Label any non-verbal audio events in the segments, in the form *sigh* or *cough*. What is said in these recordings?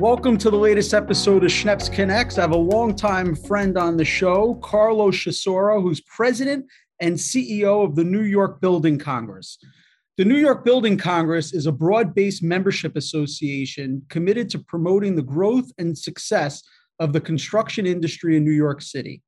Welcome to the latest episode of Schneps Connects. I have a longtime friend on the show, Carlo Scissura, who's president and CEO of the New York Building Congress. The New York Building Congress is a broad based membership association committed to promoting the growth and success of the construction industry in New York City.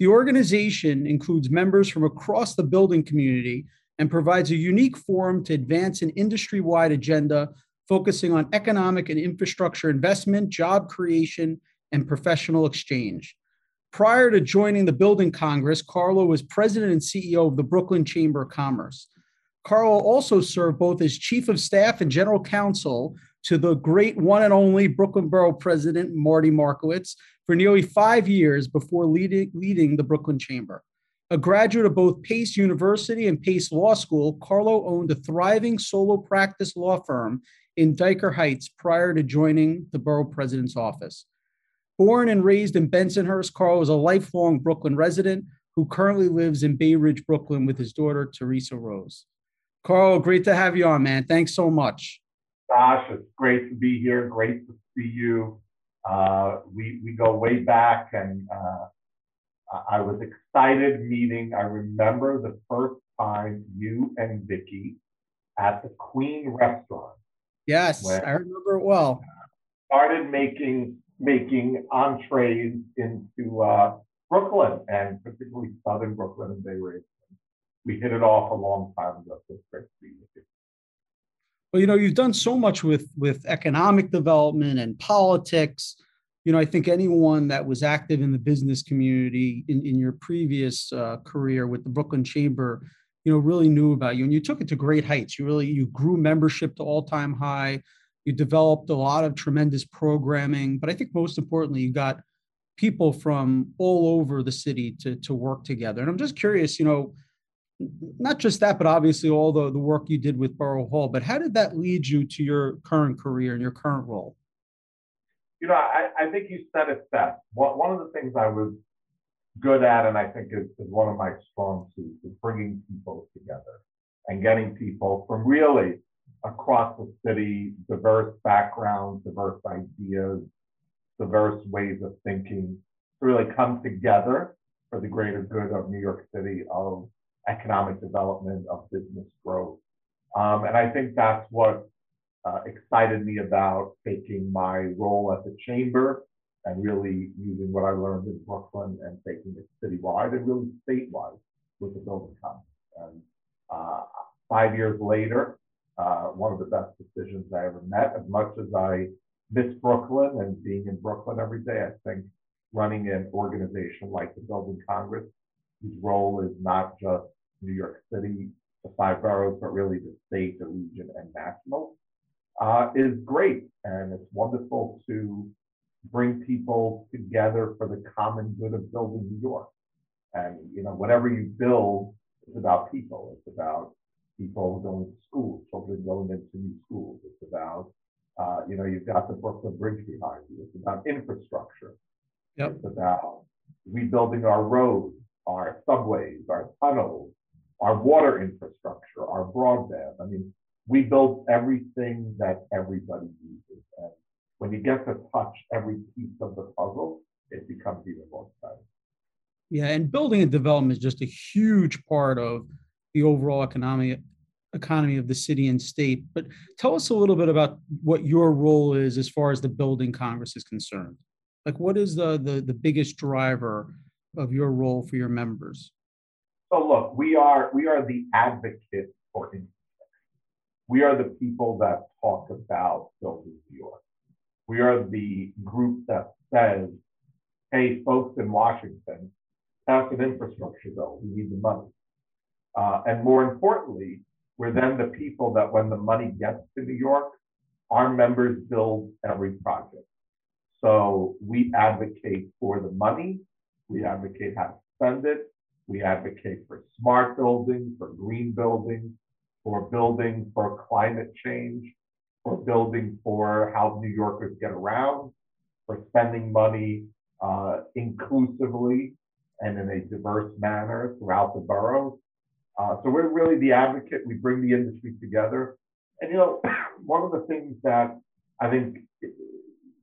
The organization includes members from across the building community and provides a unique forum to advance an industry wide agenda focusing on economic and infrastructure investment, job creation, and professional exchange. Prior to joining the Building Congress, Carlo was president and CEO of the Brooklyn Chamber of Commerce. Carlo also served both as chief of staff and general counsel to the great one and only Brooklyn Borough President Marty Markowitz for nearly five years before leading, leading the Brooklyn Chamber. A graduate of both Pace University and Pace Law School, Carlo owned a thriving solo practice law firm in Dyker Heights prior to joining the borough president's office. Born and raised in Bensonhurst, Carl is a lifelong Brooklyn resident who currently lives in Bay Ridge, Brooklyn with his daughter, Teresa Rose. Carl, great to have you on, man. Thanks so much. Josh, it's great to be here. Great to see you. Uh, we, we go way back, and uh, I was excited meeting. I remember the first time you and Vicky at the Queen restaurant Yes, I remember it well. Started making making entrees into uh, Brooklyn and particularly Southern Brooklyn and Bay Ridge. We hit it off a long time ago. So great to be with you. Well, you know, you've done so much with with economic development and politics. You know, I think anyone that was active in the business community in, in your previous uh, career with the Brooklyn Chamber you know really knew about you and you took it to great heights. You really you grew membership to all-time high. You developed a lot of tremendous programming but i think most importantly you got people from all over the city to to work together. And i'm just curious you know not just that but obviously all the, the work you did with borough hall but how did that lead you to your current career and your current role? You know i, I think you said it best. One, one of the things i was good at, and I think is, is one of my strong suits, is bringing people together and getting people from really across the city, diverse backgrounds, diverse ideas, diverse ways of thinking to really come together for the greater good of New York City, of economic development, of business growth. Um, and I think that's what uh, excited me about taking my role at the chamber and really using what I learned in Brooklyn and taking it citywide and really statewide with the building company. And uh, five years later, uh, one of the best decisions I ever met. As much as I miss Brooklyn and being in Brooklyn every day, I think running an organization like the Building Congress, whose role is not just New York City, the five boroughs, but really the state, the region, and national, uh, is great. And it's wonderful to bring people together for the common good of building New York. And you know, whatever you build is about people. It's about people going to school, children going into new schools. It's about uh, you know, you've got the Brooklyn Bridge behind you. It's about infrastructure. Yep. It's about rebuilding our roads, our subways, our tunnels, our water infrastructure, our broadband. I mean, we build everything that everybody uses. And when you get to touch every piece of the puzzle, it becomes even more exciting. Yeah, and building and development is just a huge part of the overall economic economy of the city and state. But tell us a little bit about what your role is as far as the building Congress is concerned. Like, what is the the, the biggest driver of your role for your members? So, look, we are we are the advocates for infrastructure. We are the people that talk about building New York. We are the group that says, hey, folks in Washington, pass an infrastructure bill. We need the money. Uh, and more importantly, we're then the people that when the money gets to New York, our members build every project. So we advocate for the money, we advocate how to spend it, we advocate for smart buildings, for green buildings, for building for climate change, for building for how New Yorkers get around, for spending money uh, inclusively and in a diverse manner throughout the boroughs. Uh, so we're really the advocate. We bring the industry together. And you know, *coughs* one of the things that I think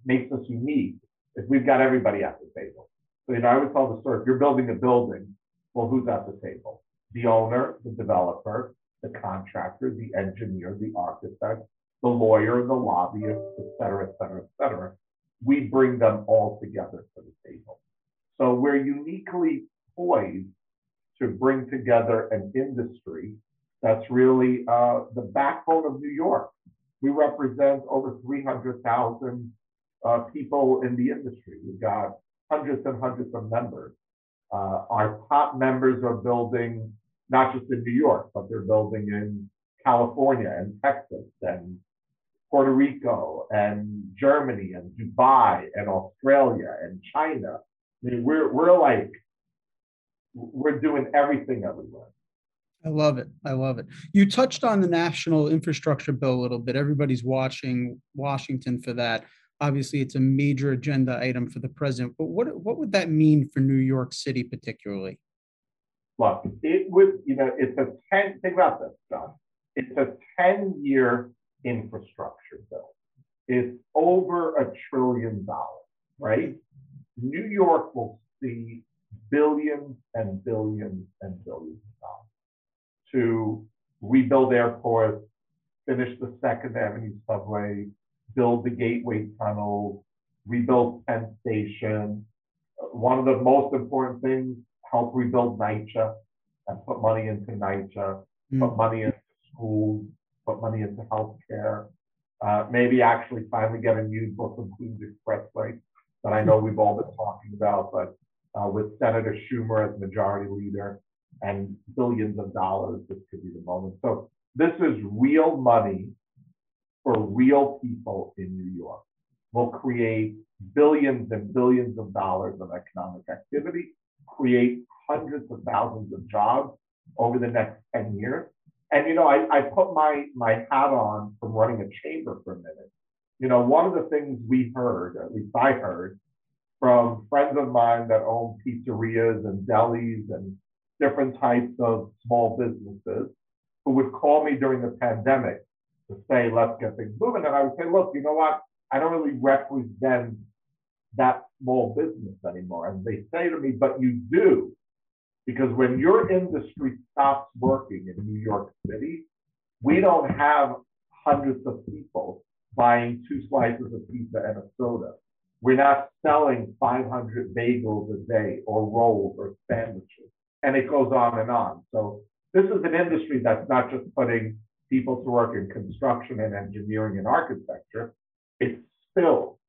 makes us unique is we've got everybody at the table. So, you know, I always tell the story if you're building a building, well, who's at the table? The owner, the developer, the contractor, the engineer, the architect, the lawyer, the lobbyist, et cetera, et cetera, et cetera. We bring them all together to the table. So we're uniquely poised to bring together an industry that's really uh, the backbone of New York. We represent over 300,000 uh, people in the industry. We've got hundreds and hundreds of members. Uh, our top members are building not just in New York, but they're building in California and Texas and Puerto Rico and Germany and Dubai and Australia and China. I mean, we're we're like we're doing everything everywhere. I love it. I love it. You touched on the national infrastructure bill a little bit. Everybody's watching Washington for that. Obviously, it's a major agenda item for the president. But what what would that mean for New York City, particularly? Look, it would. You know, it's a ten. Think about this, John. It's a ten-year infrastructure bill. It's over a trillion dollars, right? New York will see billions and billions and billions of dollars to rebuild airports, finish the Second Avenue subway, build the Gateway Tunnel, rebuild Penn Station. One of the most important things, help rebuild NYCHA and put money into NYCHA, mm. put money into schools, put money into healthcare. Uh, maybe actually finally get a new Brooklyn Queens Expressway that I know we've all been talking about, but uh, with Senator Schumer as majority leader and billions of dollars, this could be the moment. So this is real money for real people in New York. Will create billions and billions of dollars of economic activity, create hundreds of thousands of jobs over the next 10 years. And you know, I, I put my my hat on from running a chamber for a minute. You know, one of the things we heard, at least I heard, from friends of mine that own pizzerias and delis and different types of small businesses who would call me during the pandemic to say, let's get things moving. And I would say, look, you know what? I don't really represent that small business anymore. And they say to me, but you do. Because when your industry stops working in New York City, we don't have hundreds of people buying two slices of pizza and a soda. We're not selling 500 bagels a day or rolls or sandwiches. And it goes on and on. So this is an industry that's not just putting people to work in construction and engineering and architecture. It's still,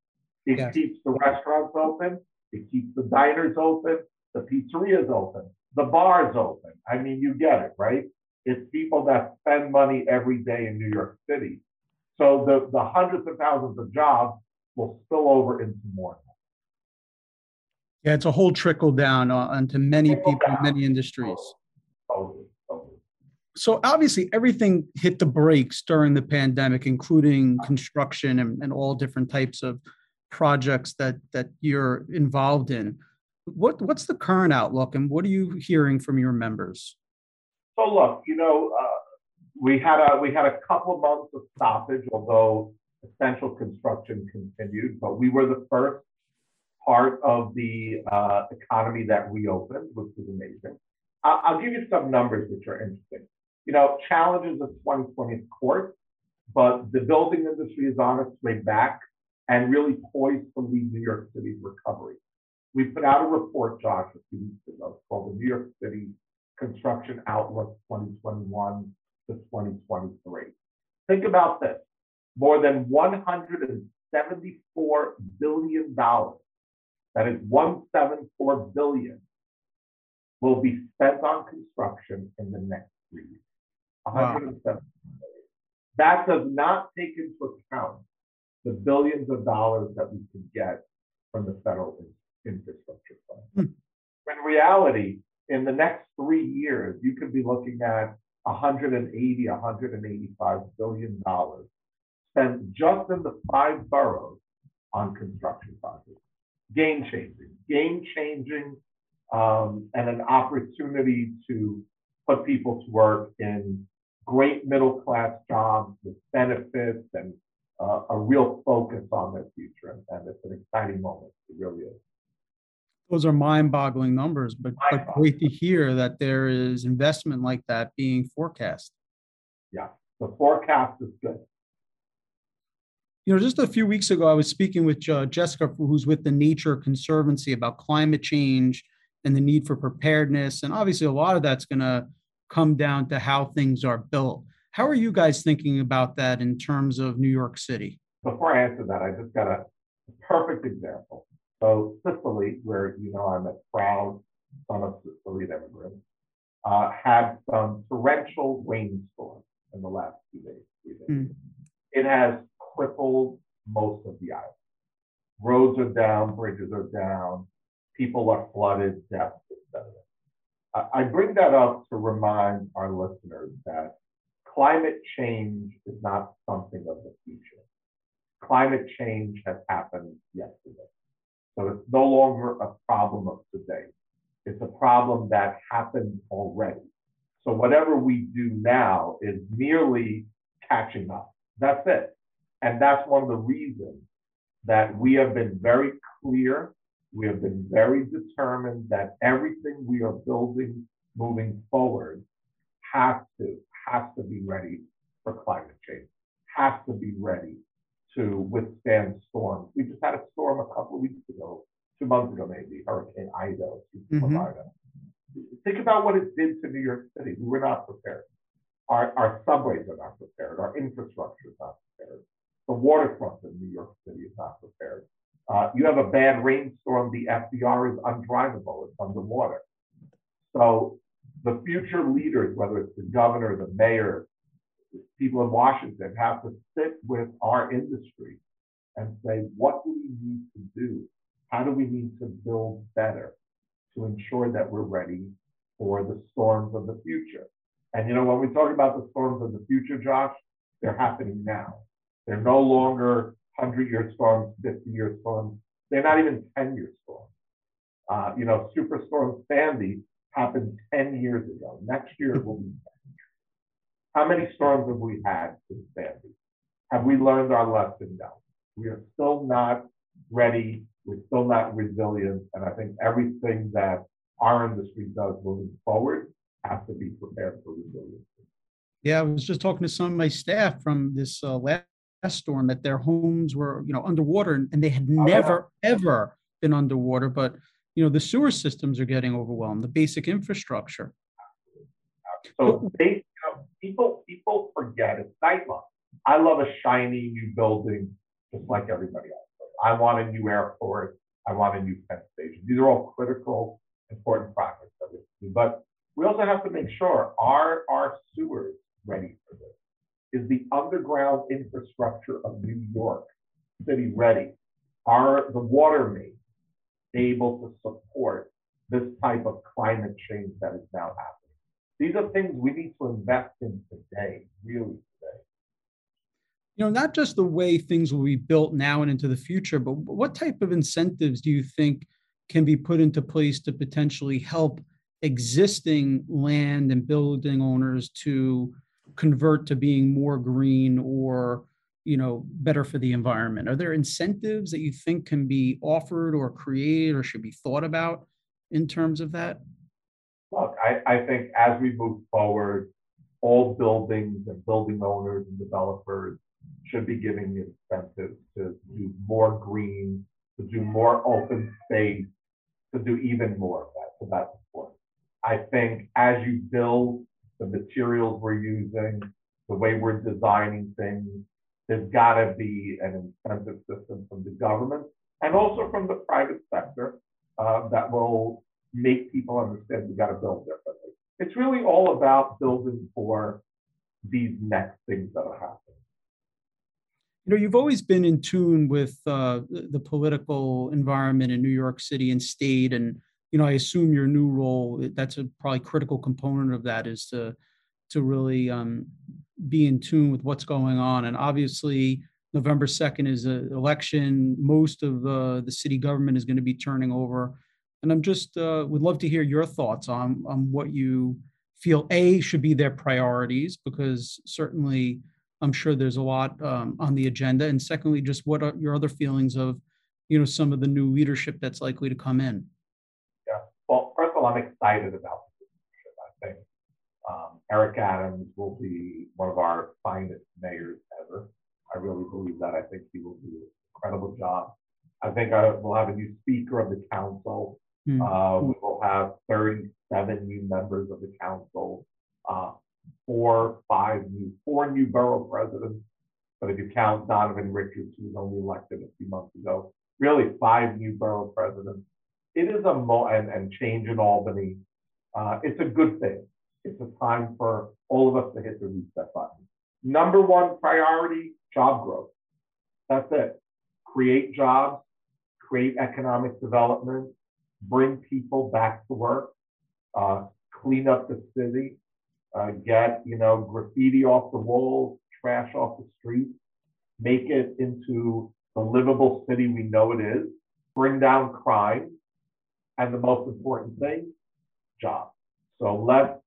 it yes. keeps the restaurants open, it keeps the diners open, the pizzerias open, the bars open. I mean, you get it, right? It's people that spend money every day in New York City. So the, the hundreds of thousands of jobs will spill over into more. Yeah, it's a whole trickle down uh, onto many trickle people, down. many industries. Totally, totally. So obviously, everything hit the brakes during the pandemic, including construction and, and all different types of projects that that you're involved in. What what's the current outlook, and what are you hearing from your members? So look, you know, uh, we had a we had a couple of months of stoppage, although essential construction continued. But we were the first part of the uh, economy that reopened, which was amazing. I'll, I'll give you some numbers which are interesting. You know, challenges of 2020 of course, but the building industry is on its way back and really poised to lead New York City's recovery. We put out a report, Josh, a few weeks ago called the New York City Construction Outlook 2021 to 2023. Think about this more than $174 billion, that is 174 billion, will be spent on construction in the next three years. 170 wow. That does not take into account the billions of dollars that we could get from the federal infrastructure fund. Hmm. In reality, in the next three years, you could be looking at 180, 185 billion dollars spent just in the five boroughs on construction projects. Game changing, game changing, um, and an opportunity to put people to work in great middle class jobs with benefits and uh, a real focus on their future, and, and it's an exciting moment. It really is. Those are mind-boggling numbers, but, but great to hear that there is investment like that being forecast. Yeah, the forecast is good. You know, just a few weeks ago, I was speaking with uh, Jessica, who's with the Nature Conservancy, about climate change and the need for preparedness. And obviously, a lot of that's going to come down to how things are built. How are you guys thinking about that in terms of New York City? Before I answer that, I just got a perfect example. So Sicily, where you know I'm a proud son of Sicilian immigrants, uh, had some torrential rainstorms in the last few days. days. Mm. It has crippled most of the island. Roads are down, bridges are down, people are flooded, deaths, etc. I bring that up to remind our listeners that climate change is not something of the future. Climate change has happened yesterday. So it's no longer a problem of today. It's a problem that happened already. So whatever we do now is merely catching up. That's it. And that's one of the reasons that we have been very clear we have been very determined that everything we are building moving forward has to has to be ready for climate change, has to be ready to withstand storms. We just had a storm a couple of weeks ago, two months ago maybe, Hurricane Ida, mm-hmm. Think about what it did to New York City. We were not prepared. Our, our subways are not prepared. Our infrastructure is not prepared. The waterfront in New York City is not prepared. Uh, you have a bad rainstorm, the FDR is undrivable, it's underwater. So the future leaders, whether it's the governor, the mayor, people in Washington, have to sit with our industry and say, what do we need to do? How do we need to build better to ensure that we're ready for the storms of the future? And you know, when we talk about the storms of the future, Josh, they're happening now. They're no longer 100 year storms, 50 year storms. They're not even 10 year storms. Uh, you know, Superstorm Sandy happened 10 years ago. Next year it will be 10 years. How many storms have we had since Sandy? Have we learned our lesson now? We are still not ready. We're still not resilient. And I think everything that our industry does moving forward has to be prepared for resiliency. Yeah, I was just talking to some of my staff from this uh, last storm that their homes were you know underwater and they had oh, never yeah. ever been underwater but you know the sewer systems are getting overwhelmed the basic infrastructure so they, you know, people people forget it's nightlife i love a shiny new building just like everybody else i want a new airport i want a new penn station. These are all critical important projects that we do. But we also have to make sure are our sewers ready for this? Is the underground infrastructure of New York City ready? Are the water mains able to support this type of climate change that is now happening? These are things we need to invest in today, really today. You know, not just the way things will be built now and into the future, but what type of incentives do you think can be put into place to potentially help existing land and building owners to convert to being more green or you know better for the environment are there incentives that you think can be offered or created or should be thought about in terms of that look i, I think as we move forward all buildings and building owners and developers should be giving the incentives to do more green to do more open space to do even more of that so that's important i think as you build the materials we're using, the way we're designing things. There's got to be an incentive system from the government and also from the private sector uh, that will make people understand we got to build differently. It's really all about building for these next things that are happening. You know, you've always been in tune with uh, the political environment in New York City and state, and you know, I assume your new role, that's a probably critical component of that is to, to really um, be in tune with what's going on. And obviously, November 2nd is an election. Most of uh, the city government is going to be turning over. And I'm just uh, would love to hear your thoughts on, on what you feel A should be their priorities, because certainly I'm sure there's a lot um, on the agenda. And secondly, just what are your other feelings of, you know, some of the new leadership that's likely to come in? Yeah. Well, first of all, I'm excited about leadership. I think um, Eric Adams will be one of our finest mayors ever. I really believe that. I think he will do an incredible job. I think I will have a new speaker of the council. Mm. Uh, we will have 37 new members of the council. Uh, four, five new, four new borough presidents. But if you count Donovan Richards, who was only elected a few months ago, really five new borough presidents. It is a mo and, and change in Albany. Uh, it's a good thing. It's a time for all of us to hit the reset button. Number one priority, job growth. That's it. Create jobs, create economic development, bring people back to work, uh, clean up the city, uh, get you know graffiti off the walls, trash off the streets, make it into the livable city we know it is, bring down crime, and the most important thing, jobs. So let's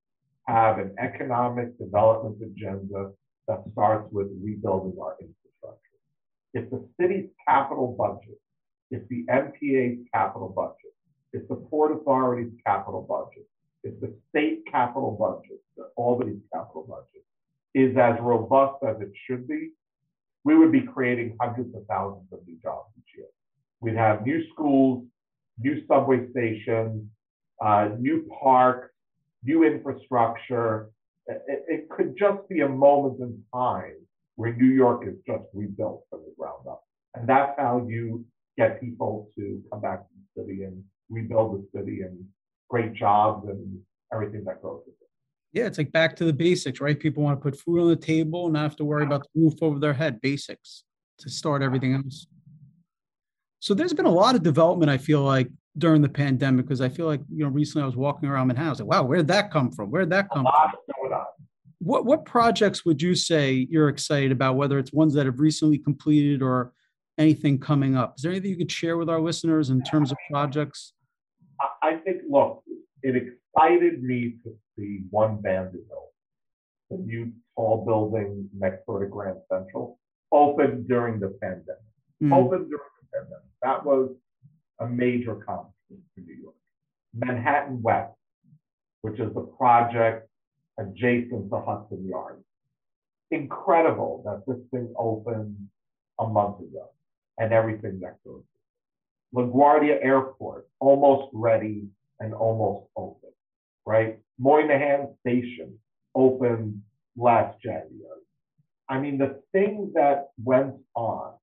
have an economic development agenda that starts with rebuilding our infrastructure. If the city's capital budget, if the MTA's capital budget, if the Port Authority's capital budget, if the state capital budget, the Albany's capital budget, is as robust as it should be, we would be creating hundreds of thousands of new jobs each year. We'd have new schools, new subway stations, uh, new parks, new infrastructure. It, it, could just be a moment in time where New York is just rebuilt from the ground up. And that's how you get people to come back to the city and rebuild the city and great jobs and everything that goes with it. Yeah, it's like back to the basics, right? People want to put food on the table and not have to worry about the roof over their head. Basics to start everything else. So there's been a lot of development, I feel like, during the pandemic, because I feel like, you know, recently I was walking around Manhattan. I was like, wow, where did that come from? Where did that come from? What what projects would you say you're excited about, whether it's ones that have recently completed or anything coming up? Is there anything you could share with our listeners in terms of projects? I think, look, it excited me to see One Vanderbilt, the new tall building next door to Grand Central, open during the pandemic. Mm. Open during the pandemic. That was a major accomplishment for New York. Manhattan West, which is the project adjacent to Hudson Yards. Incredible that this thing opened a month ago and everything that goes. LaGuardia Airport, almost ready and almost open, right? Moynihan Station opened last January. I mean, the thing that went on,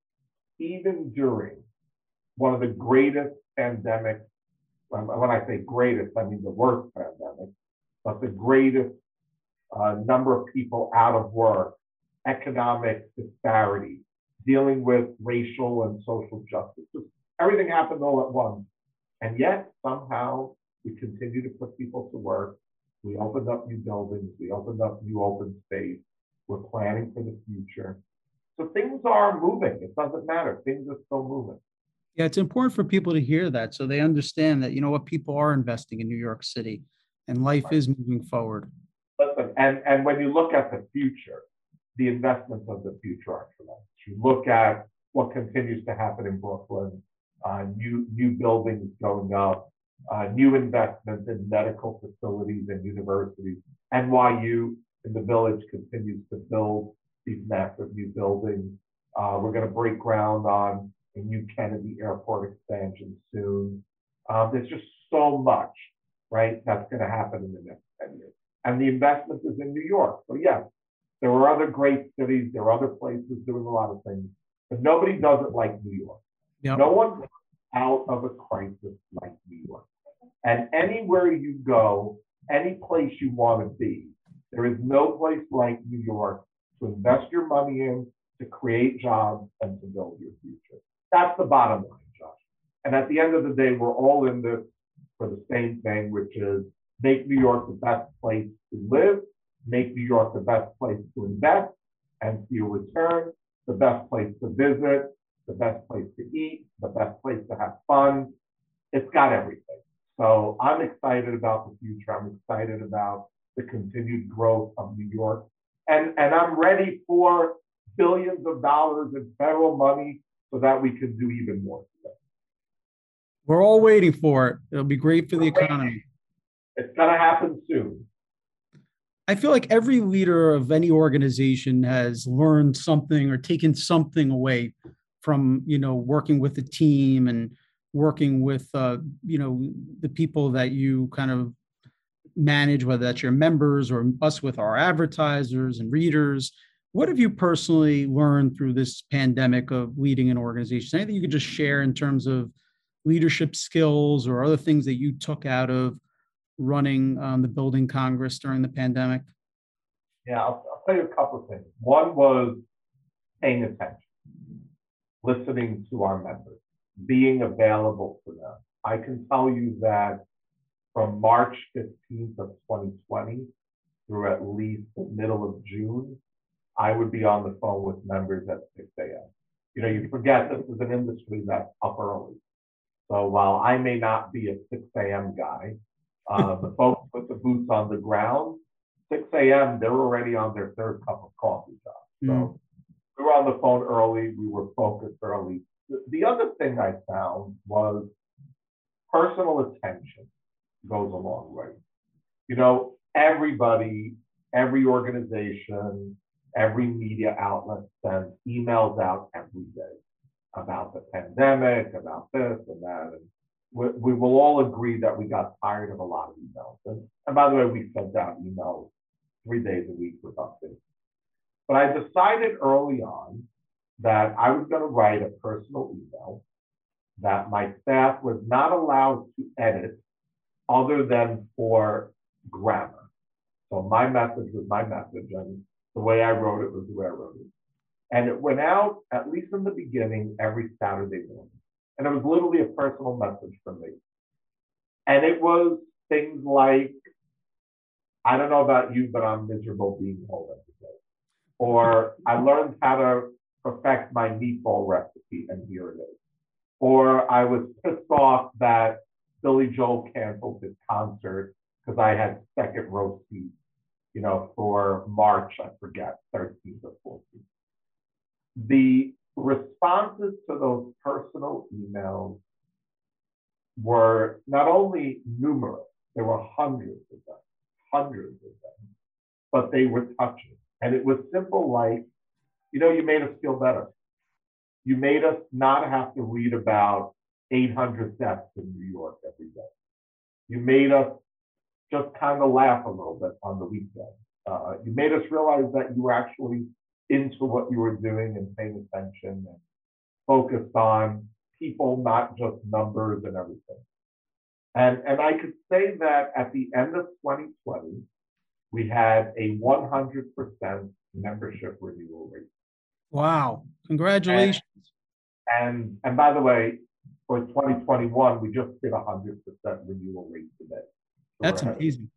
even during one of the greatest pandemics, when I say greatest, I mean the worst pandemic, but the greatest uh, number of people out of work, economic disparity, dealing with racial and social justice. Everything happened all at once. And yet, somehow, we continue to put people to work. We opened up new buildings. We opened up new open space. We're planning for the future. So things are moving. It doesn't matter. Things are still moving. Yeah, it's important for people to hear that so they understand that, you know what, people are investing in New York City and life right. is moving forward. Listen, and, and when you look at the future, the investments of the future are tremendous. You look at what continues to happen in Brooklyn, uh, new, new buildings going up, uh, new investments in medical facilities and universities. NYU in the village continues to build these massive new buildings. Uh, we're going to break ground on a new Kennedy Airport expansion soon. Um, there's just so much, right, that's going to happen in the next 10 years. And the investment is in New York. So, yes, there are other great cities, there are other places doing a lot of things, but nobody does it like New York. Yep. No one's out of a crisis like New York. And anywhere you go, any place you want to be, there is no place like New York to invest your money in, to create jobs, and to build your future. That's the bottom line, Josh. And at the end of the day, we're all in this for the same thing, which is make New York the best place to live, make New York the best place to invest and see a return, the best place to visit, the best place to eat, the best place to have fun. It's got everything. So I'm excited about the future. I'm excited about the continued growth of New York And, and I'm ready for billions of dollars in federal money so that we can do even more. We're all waiting for it. It'll be great for the economy. It's going to happen soon. I feel like every leader of any organization has learned something or taken something away from you know working with the team and working with uh, you know the people that you kind of manage, whether that's your members or us with our advertisers and readers. What have you personally learned through this pandemic of leading an organization? Anything you could just share in terms of leadership skills or other things that you took out of running um, the building Congress during the pandemic? Yeah, I'll, I'll tell you a couple of things. One was paying attention, listening to our members, being available for them. I can tell you that from March 15th of 2020 through at least the middle of June, I would be on the phone with members at 6 a.m. You know, you forget this is an industry that's up early. So while I may not be a 6 a.m. guy, uh, the folks with the boots on the ground, 6 a.m., they're already on their third cup of coffee. So mm. We were on the phone early, we were focused early. The, the other thing I found was personal attention goes a long way. You know, everybody, every organization, every media outlet sends emails out every day about the pandemic, about this and that. And we, we will all agree that we got tired of a lot of emails. And, and by the way, we sent out emails three days a week with updates. But I decided early on that I was going to write a personal email that my staff was not allowed to edit other than for grammar. So my message was my message, and the way I wrote it was the way I wrote it. And it went out, at least in the beginning, every Saturday morning. And it was literally a personal message from me. And it was things like, I don't know about you, but I'm miserable being home. Or I learned how to perfect my meatball recipe, and here it is. Or I was pissed off that Billy Joel canceled his concert because I had second row seats, you know, for March, I forget, 13th or 14th. The responses to those personal emails were not only numerous, there were hundreds of them, hundreds of them, but they were touching. And it was simple like, you know, you made us feel better. You made us not have to read about 800 deaths in New York every day. You made us just kind of laugh a little bit on the weekend. Uh, you made us realize that you were actually into what you were doing and paying attention and focused on people, not just numbers and everything. And, and I could say that at the end of 2020, we had a 100% membership renewal rate. Wow. Congratulations. And, and, and by the way, for 2021, we just hit 100% renewal rate today. So That's amazing.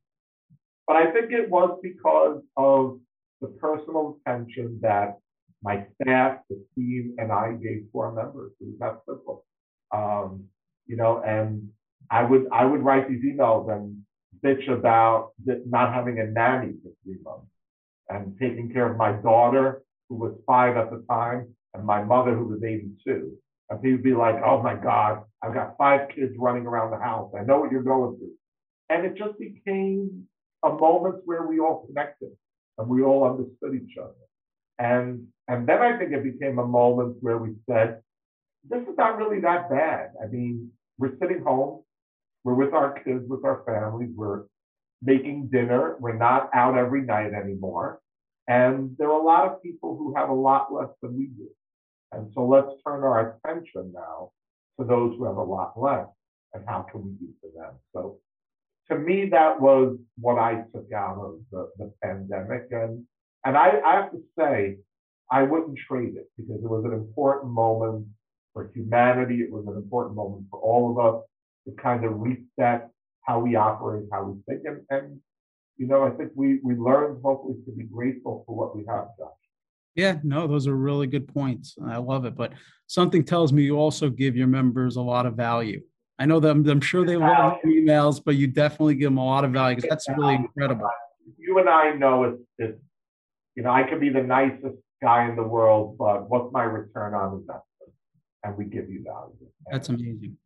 But I think it was because of the personal attention that my staff, the team, and I gave to our members. It was that simple. Um, you know, and I would I would write these emails and bitch about not having a nanny for three months and taking care of my daughter who was five at the time and my mother who was 82 and people be like, oh my God, I've got five kids running around the house. I know what you're going through. And it just became a moment where we all connected and we all understood each other. And, and then I think it became a moment where we said, this is not really that bad. I mean, we're sitting home, we're with our kids, with our families, we're making dinner, we're not out every night anymore. And there are a lot of people who have a lot less than we do. And so let's turn our attention now to those who have a lot less and how can we do for them. So to me, that was what I took out of the, the pandemic. And, and I, I have to say, I wouldn't trade it because it was an important moment for humanity. It was an important moment for all of us to kind of reset how we operate, how we think. And, and you know, I think we, we learned hopefully to be grateful for what we have, Josh. Yeah, no, those are really good points. I love it. But something tells me you also give your members a lot of value. I know that I'm, I'm sure they love emails, but you definitely give them a lot of value because that's really incredible. You and I know it's, it's you know, I could be the nicest guy in the world, but what's my return on investment? And we give you value. That's amazing.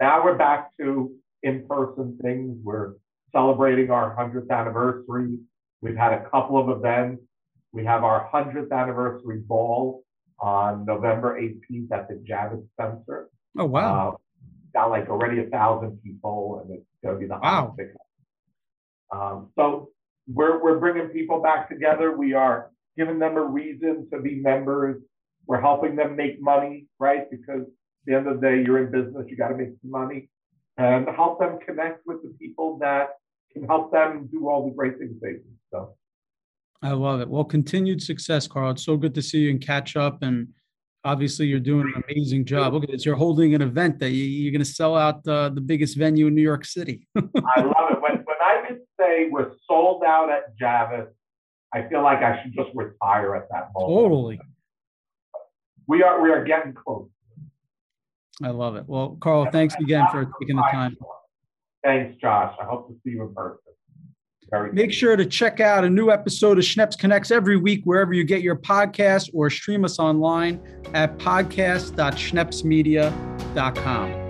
Now we're back to in-person things. We're celebrating our 100th anniversary. We've had a couple of events. We have our 100th anniversary ball on November 18th at the Javits Center. Oh, wow. Uh, got like already a thousand people, and it's going to be the wow. Um, so we're, we're bringing people back together. We are giving them a reason to be members. We're helping them make money, right? Because the end of the day, you're in business, you got to make some money and help them connect with the people that can help them do all the great things they do. So I love it. Well, continued success, Carl. It's so good to see you and catch up. And obviously, you're doing an amazing job. Look at this. You're holding an event that you, are going to sell out uh, the biggest venue in New York City. *laughs* I love it. When, when I could say we're sold out at Javits, I feel like I should just retire at that moment. Totally. We are we are getting close. I love it. Well, Carl, thanks again for taking the time. Thanks, Josh. I hope to see you in person. Very Make sure to check out a new episode of Schneps Connects every week wherever you get your podcast or stream us online at podcast.schnepsmedia.com.